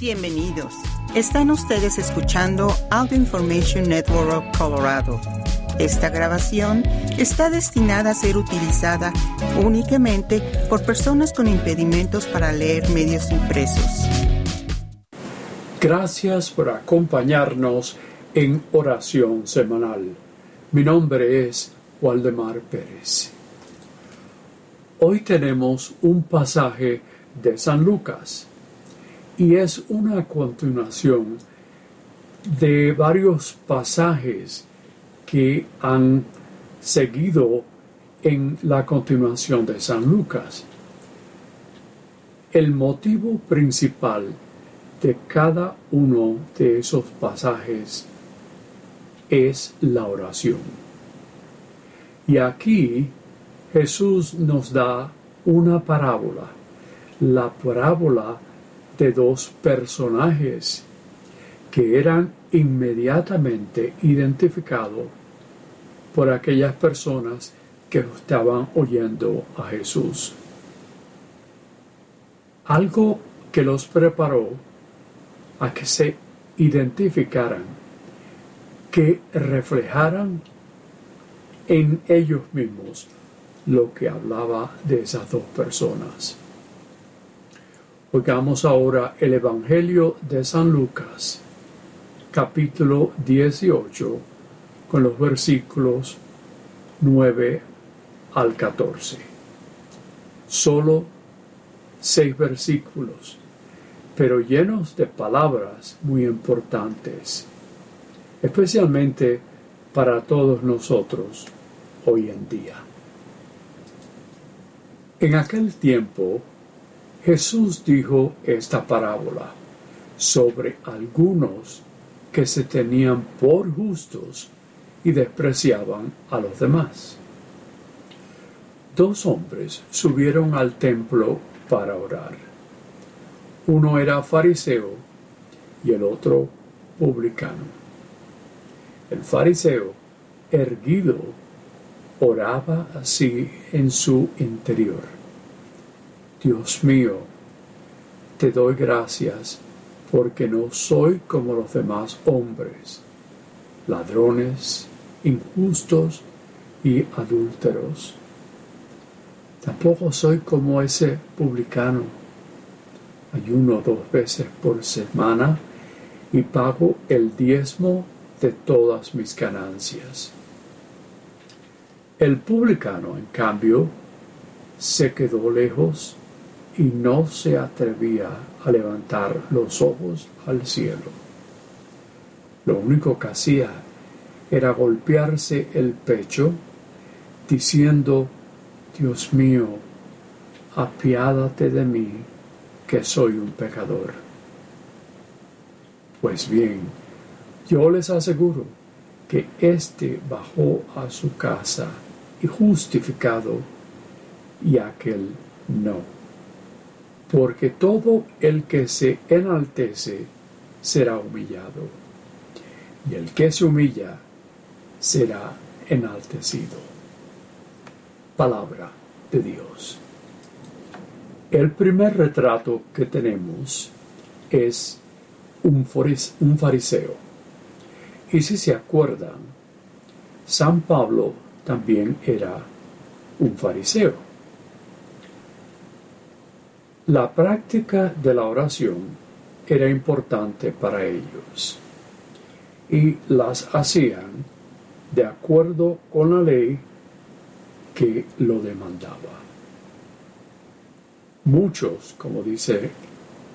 Bienvenidos. Están ustedes escuchando Audio Information Network of Colorado. Esta grabación está destinada a ser utilizada únicamente por personas con impedimentos para leer medios impresos. Gracias por acompañarnos en oración semanal. Mi nombre es Waldemar Pérez. Hoy tenemos un pasaje de San Lucas y es una continuación de varios pasajes que han seguido en la continuación de San Lucas. El motivo principal de cada uno de esos pasajes es la oración. Y aquí Jesús nos da una parábola, la parábola de dos personajes que eran inmediatamente identificados por aquellas personas que estaban oyendo a Jesús. Algo que los preparó a que se identificaran, que reflejaran en ellos mismos lo que hablaba de esas dos personas. Oigamos ahora el Evangelio de San Lucas, capítulo 18, con los versículos 9 al 14. Solo seis versículos, pero llenos de palabras muy importantes, especialmente para todos nosotros hoy en día. En aquel tiempo, Jesús dijo esta parábola sobre algunos que se tenían por justos y despreciaban a los demás. Dos hombres subieron al templo para orar. Uno era fariseo y el otro publicano. El fariseo, erguido, oraba así en su interior Dios mío, te doy gracias porque no soy como los demás hombres, ladrones, injustos y adúlteros. Tampoco soy como ese publicano. Ayuno dos veces por semana y pago el diezmo de todas mis ganancias. El publicano, en cambio, se quedó lejos y no se atrevía a levantar los ojos al cielo. Lo único que hacía era golpearse el pecho, diciendo, Dios mío, apiádate de mí, que soy un pecador. Pues bien, yo les aseguro que éste bajó a su casa y justificado, y aquel no porque todo el que se enaltece será humillado, y el que se humilla será enaltecido. Palabra de Dios. El primer retrato que tenemos es un, fariseo. Y si se acuerdan, San Pablo también era un fariseo. La práctica de la oración era importante para ellos y las hacían de acuerdo con la ley que lo demandaba. Muchos, como dice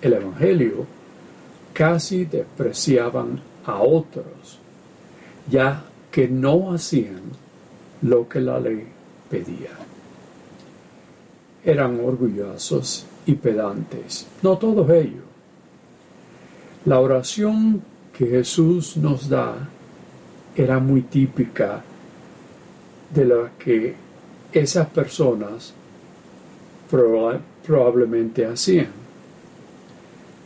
el Evangelio, casi despreciaban a otros, ya que no hacían lo que la ley pedía. Eran orgullosos y pedantes, no todos ellos. La oración que Jesús nos da era muy típica de la que esas personas probablemente hacían.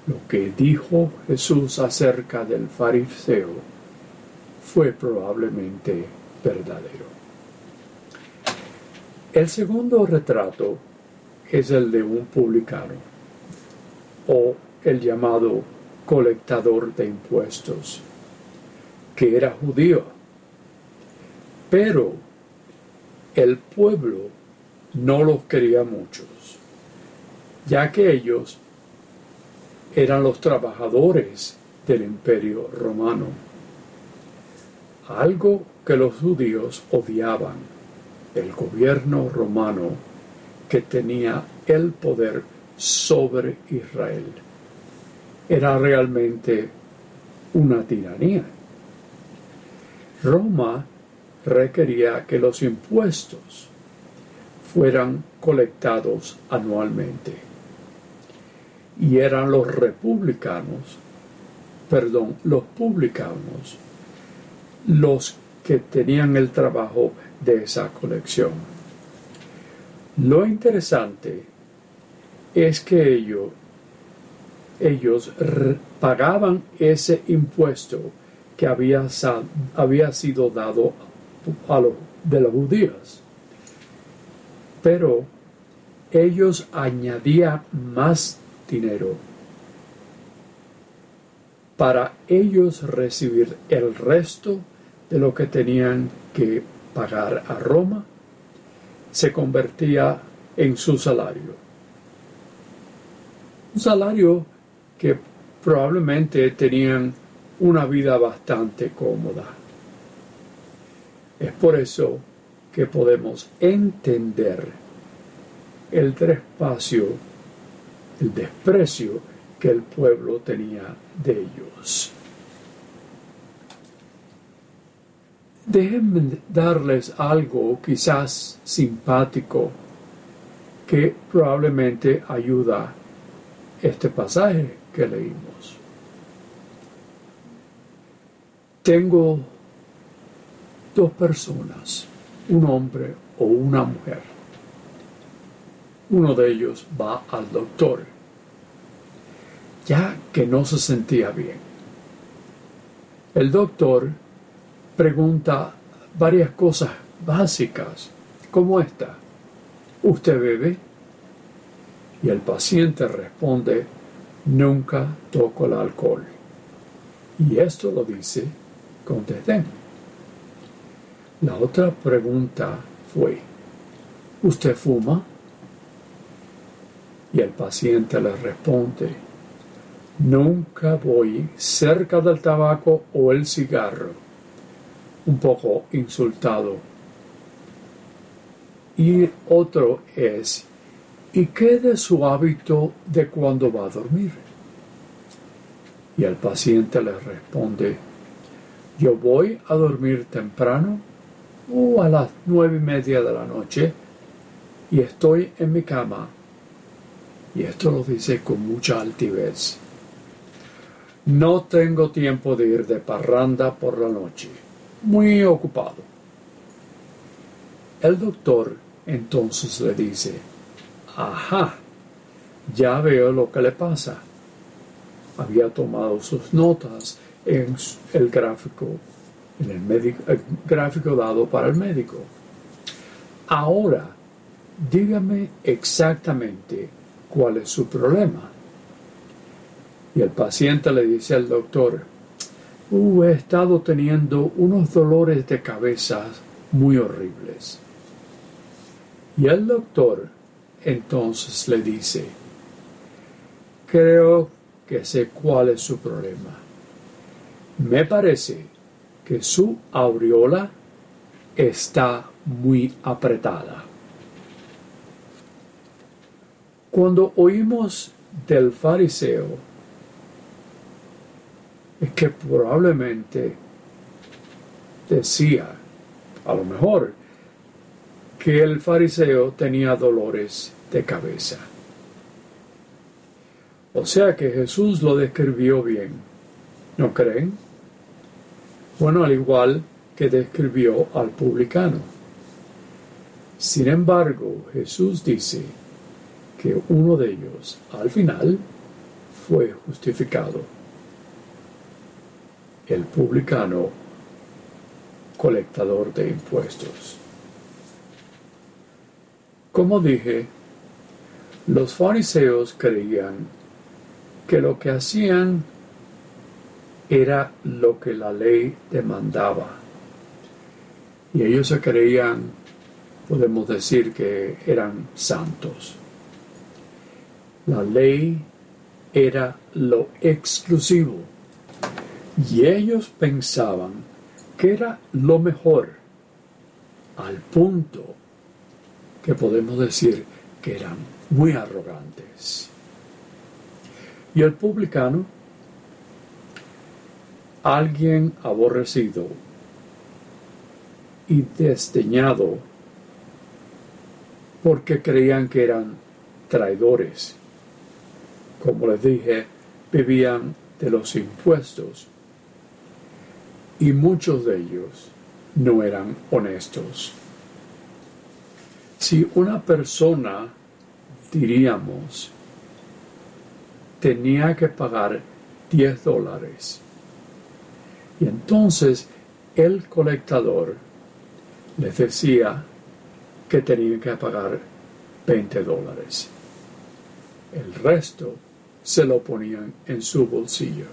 Lo que dijo Jesús acerca del fariseo fue probablemente verdadero. El segundo retrato es el de un publicano o el llamado colectador de impuestos, que era judío. Pero el pueblo no los quería muchos, ya que ellos eran los trabajadores del imperio romano, algo que los judíos odiaban, el gobierno romano que tenía el poder sobre Israel. Era realmente una tiranía. Roma requería que los impuestos fueran colectados anualmente. Y eran los republicanos, perdón, los publicanos, los que tenían el trabajo de esa colección. Lo interesante es que ellos, pagaban ese impuesto que había, había sido dado a los, de los judíos. Pero ellos añadían más dinero para ellos recibir el resto de lo que tenían que pagar a Roma, se convertía en su salario un salario que probablemente tenían una vida bastante cómoda. Es por eso que podemos entender el despacio, el desprecio que el pueblo tenía de ellos. Déjenme darles algo quizás simpático que probablemente ayuda este pasaje que leímos. Tengo dos personas, un hombre o una mujer. Uno de ellos va al doctor, ya que no se sentía bien. El doctor pregunta varias cosas básicas, como esta. ¿Usted bebe? Y el paciente responde, nunca toco el alcohol. Y esto lo dice con desdén. La otra pregunta fue, ¿usted fuma? Y el paciente le responde, nunca voy cerca del tabaco o el cigarro. Un poco insultado. Y otro es, ¿Y qué de su hábito de cuando va a dormir? Y el paciente le responde, yo voy a dormir temprano o a las nueve y media de la noche y estoy en mi cama. Y esto lo dice con mucha altivez. No tengo tiempo de ir de parranda por la noche. Muy ocupado. El doctor entonces le dice, Ajá, ya veo lo que le pasa. Había tomado sus notas en el gráfico, en el, el gráfico dado para el médico. Ahora, dígame exactamente cuál es su problema. Y el paciente le dice al doctor, uh, he estado teniendo unos dolores de cabeza muy horribles. Y el doctor entonces le dice, creo que sé cuál es su problema. Me parece que su aureola está muy apretada. Cuando oímos del fariseo, que probablemente decía, a lo mejor, que el fariseo tenía dolores de cabeza. O sea que Jesús lo describió bien. ¿No creen? Bueno, al igual que describió al publicano. Sin embargo, Jesús dice que uno de ellos, al final, fue justificado. El publicano colectador de impuestos. Como dije, los fariseos creían que lo que hacían era lo que la ley demandaba. Y ellos se creían, podemos decir que eran santos. La ley era lo exclusivo. Y ellos pensaban que era lo mejor, al punto que podemos decir que eran muy arrogantes. Y el publicano, alguien aborrecido y desdeñado porque creían que eran traidores. Como les dije, vivían de los impuestos y muchos de ellos no eran honestos. Si una persona, diríamos, tenía que pagar 10 dólares, y entonces el colectador les decía que tenían que pagar 20 dólares. El resto se lo ponían en su bolsillo.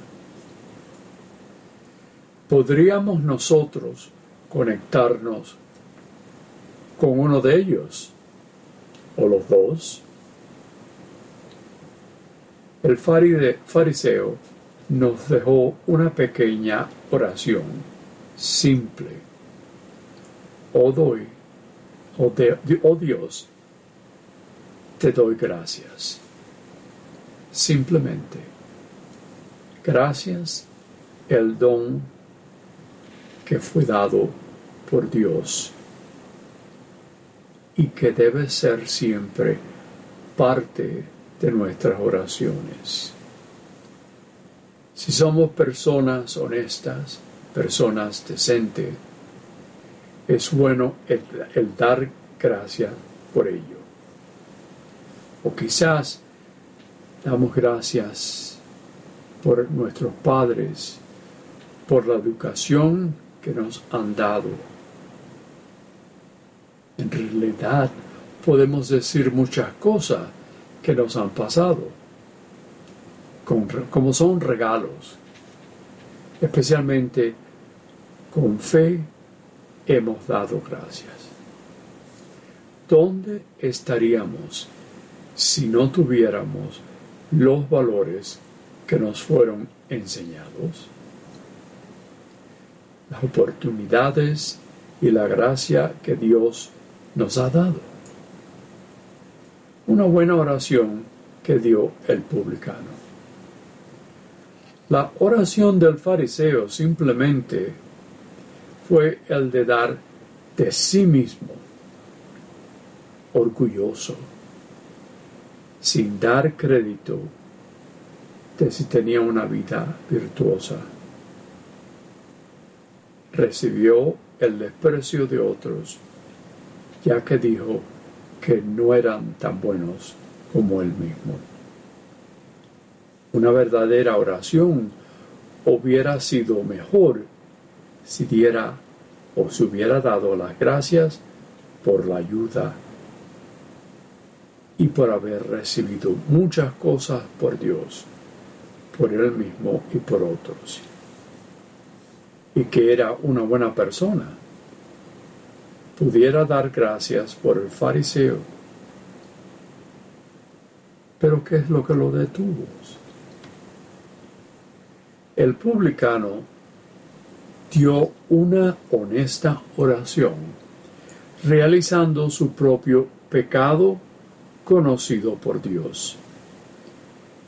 ¿Podríamos nosotros conectarnos con uno de ellos o los dos? El fariseo nos dejó una pequeña oración simple. Oh, doy, oh, oh Dios, te doy gracias. Simplemente, gracias el don que fue dado por Dios y que debe ser siempre parte de nuestras oraciones. Si somos personas honestas, personas decentes, es bueno el, el dar gracias por ello. O quizás damos gracias por nuestros padres, por la educación que nos han dado. En realidad podemos decir muchas cosas que nos han pasado, como son regalos. Especialmente con fe hemos dado gracias. ¿Dónde estaríamos si no tuviéramos los valores que nos fueron enseñados? Las oportunidades y la gracia que Dios nos ha dado. Una buena oración que dio el publicano. La oración del fariseo simplemente fue el de dar de sí mismo, orgulloso, sin dar crédito de si tenía una vida virtuosa recibió el desprecio de otros, ya que dijo que no eran tan buenos como él mismo. Una verdadera oración hubiera sido mejor si diera o se hubiera dado las gracias por la ayuda y por haber recibido muchas cosas por Dios, por él mismo y por otros y que era una buena persona, pudiera dar gracias por el fariseo. Pero ¿qué es lo que lo detuvo? El publicano dio una honesta oración, realizando su propio pecado conocido por Dios,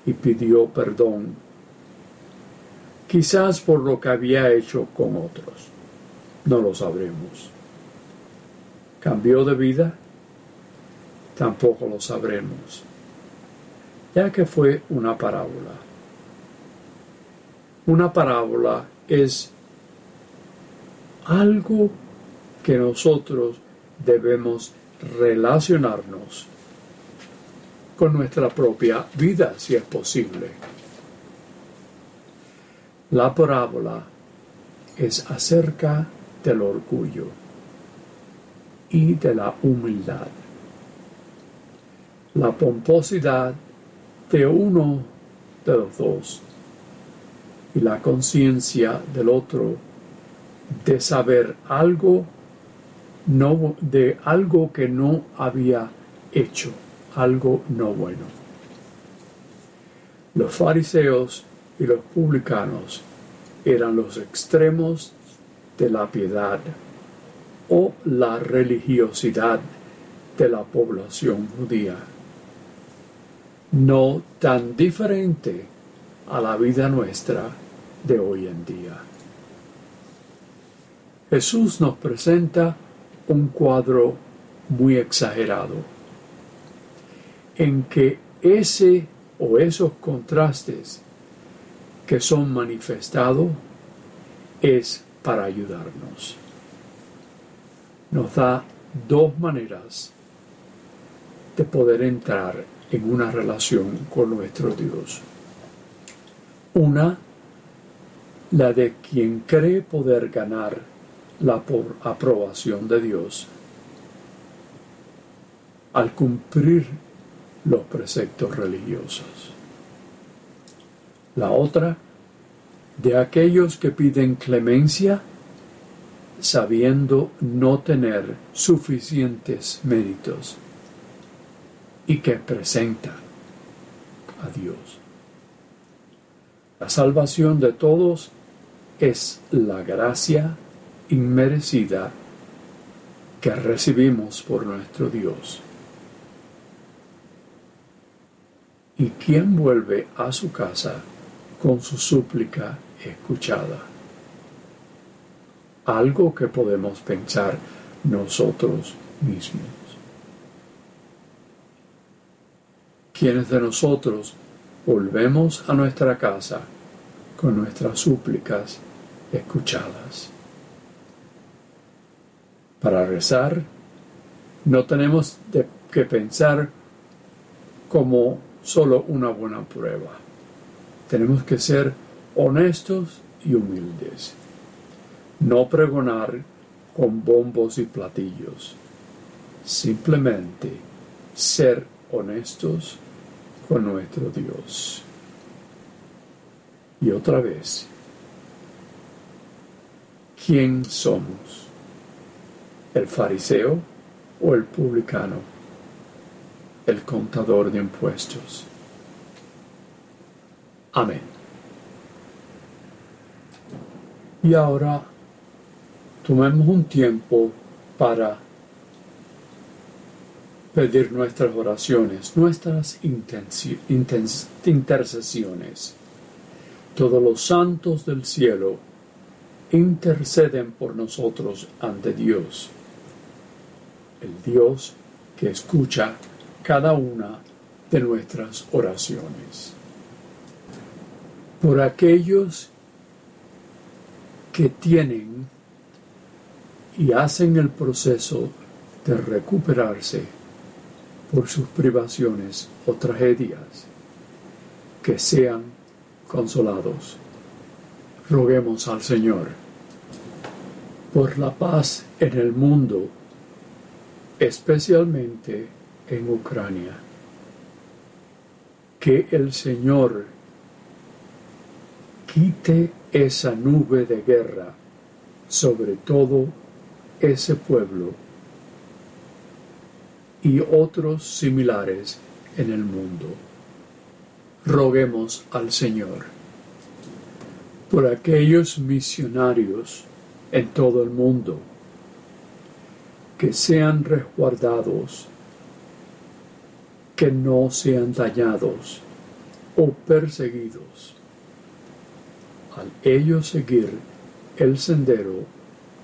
y pidió perdón quizás por lo que había hecho con otros. No lo sabremos. ¿Cambió de vida? Tampoco lo sabremos, ya que fue una parábola. Una parábola es algo que nosotros debemos relacionarnos con nuestra propia vida, si es posible. La parábola es acerca del orgullo y de la humildad. La pomposidad de uno de los dos y la conciencia del otro de saber algo no de algo que no había hecho, algo no bueno. Los fariseos y los publicanos eran los extremos de la piedad o la religiosidad de la población judía, no tan diferente a la vida nuestra de hoy en día. Jesús nos presenta un cuadro muy exagerado, en que ese o esos contrastes que son manifestados es para ayudarnos. Nos da dos maneras de poder entrar en una relación con nuestro Dios. Una, la de quien cree poder ganar la aprobación de Dios al cumplir los preceptos religiosos. La otra, de aquellos que piden clemencia sabiendo no tener suficientes méritos y que presenta a Dios. La salvación de todos es la gracia inmerecida que recibimos por nuestro Dios. ¿Y quién vuelve a su casa con su súplica escuchada? Algo que podemos pensar nosotros mismos. ¿Quiénes de nosotros volvemos a nuestra casa con nuestras súplicas escuchadas? Para rezar, no tenemos que pensar como solo una buena prueba. Tenemos que ser honestos y humildes. No pregonar con bombos y platillos. Simplemente ser honestos con nuestro Dios. Y otra vez, ¿quién somos? el fariseo o el publicano, el contador de impuestos. Amén. Y ahora tomemos un tiempo para pedir nuestras oraciones, nuestras intercesiones. Todos los santos del cielo interceden por nosotros ante Dios el Dios que escucha cada una de nuestras oraciones. Por aquellos que tienen y hacen el proceso de recuperarse por sus privaciones o tragedias, que sean consolados. Roguemos al Señor por la paz en el mundo especialmente en Ucrania. Que el Señor quite esa nube de guerra sobre todo ese pueblo y otros similares en el mundo. Roguemos al Señor por aquellos misionarios en todo el mundo que sean resguardados, que no sean dañados o perseguidos, al ellos seguir el sendero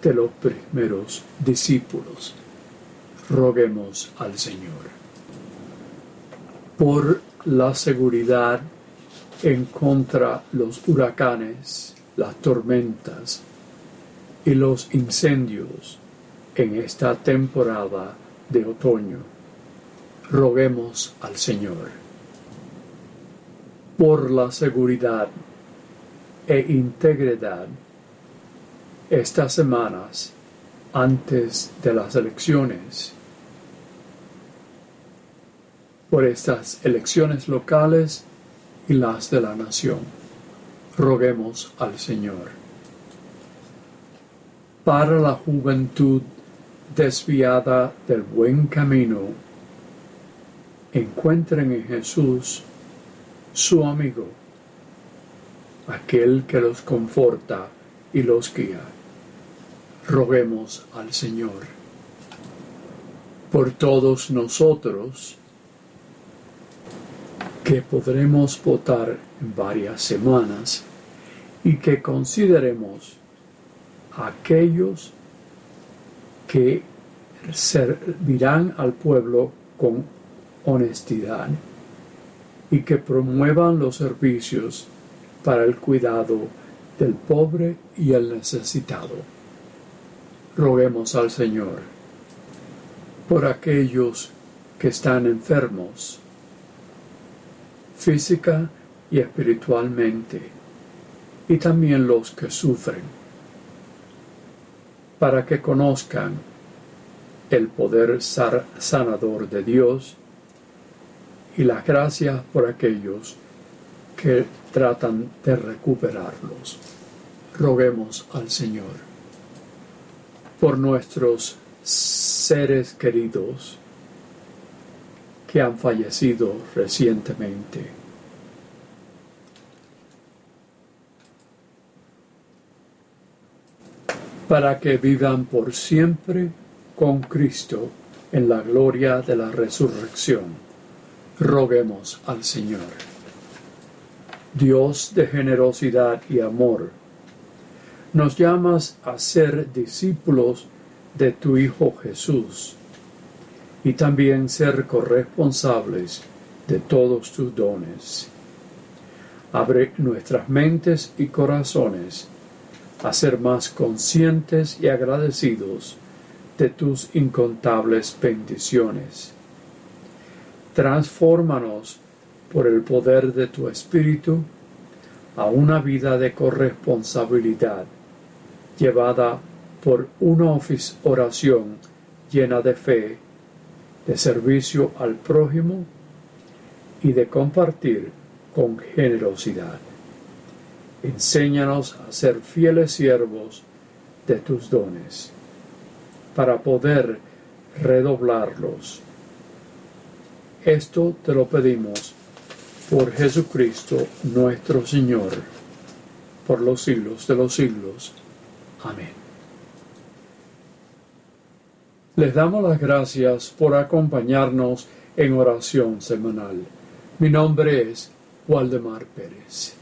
de los primeros discípulos. Roguemos al Señor. Por la seguridad en contra los huracanes, las tormentas y los incendios en esta temporada de otoño. Roguemos al Señor por la seguridad e integridad estas semanas antes de las elecciones, por estas elecciones locales y las de la nación. Roguemos al Señor. Para la juventud desviada del buen camino, encuentren en Jesús su amigo, aquel que los conforta y los guía. Roguemos al Señor. Por todos nosotros, que podremos votar en varias semanas y que consideremos aquellos que servirán al pueblo con honestidad y que promuevan los servicios para el cuidado del pobre y el necesitado. Roguemos al Señor por aquellos que están enfermos física y espiritualmente, y también los que sufren, para que conozcan el poder sanador de Dios y la gracia por aquellos que tratan de recuperarlos. Roguemos al Señor por nuestros seres queridos que han fallecido recientemente. Para que vivan por siempre con Cristo en la gloria de la resurrección. Roguemos al Señor. Dios de generosidad y amor, nos llamas a ser discípulos de tu Hijo Jesús y también ser corresponsables de todos tus dones. Abre nuestras mentes y corazones a ser más conscientes y agradecidos de tus incontables bendiciones. Transfórmanos por el poder de tu Espíritu a una vida de corresponsabilidad llevada por una oración llena de fe de servicio al prójimo y de compartir con generosidad. Enséñanos a ser fieles siervos de tus dones, para poder redoblarlos. Esto te lo pedimos por Jesucristo nuestro Señor, por los siglos de los siglos. Amén. Les damos las gracias por acompañarnos en oración semanal. Mi nombre es Waldemar Pérez.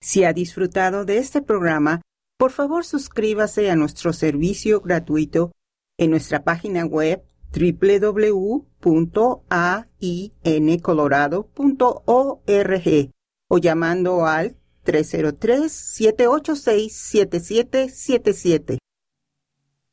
Si ha disfrutado de este programa, por favor suscríbase a nuestro servicio gratuito en nuestra página web www.aincolorado.org o llamando al 303-786-7777.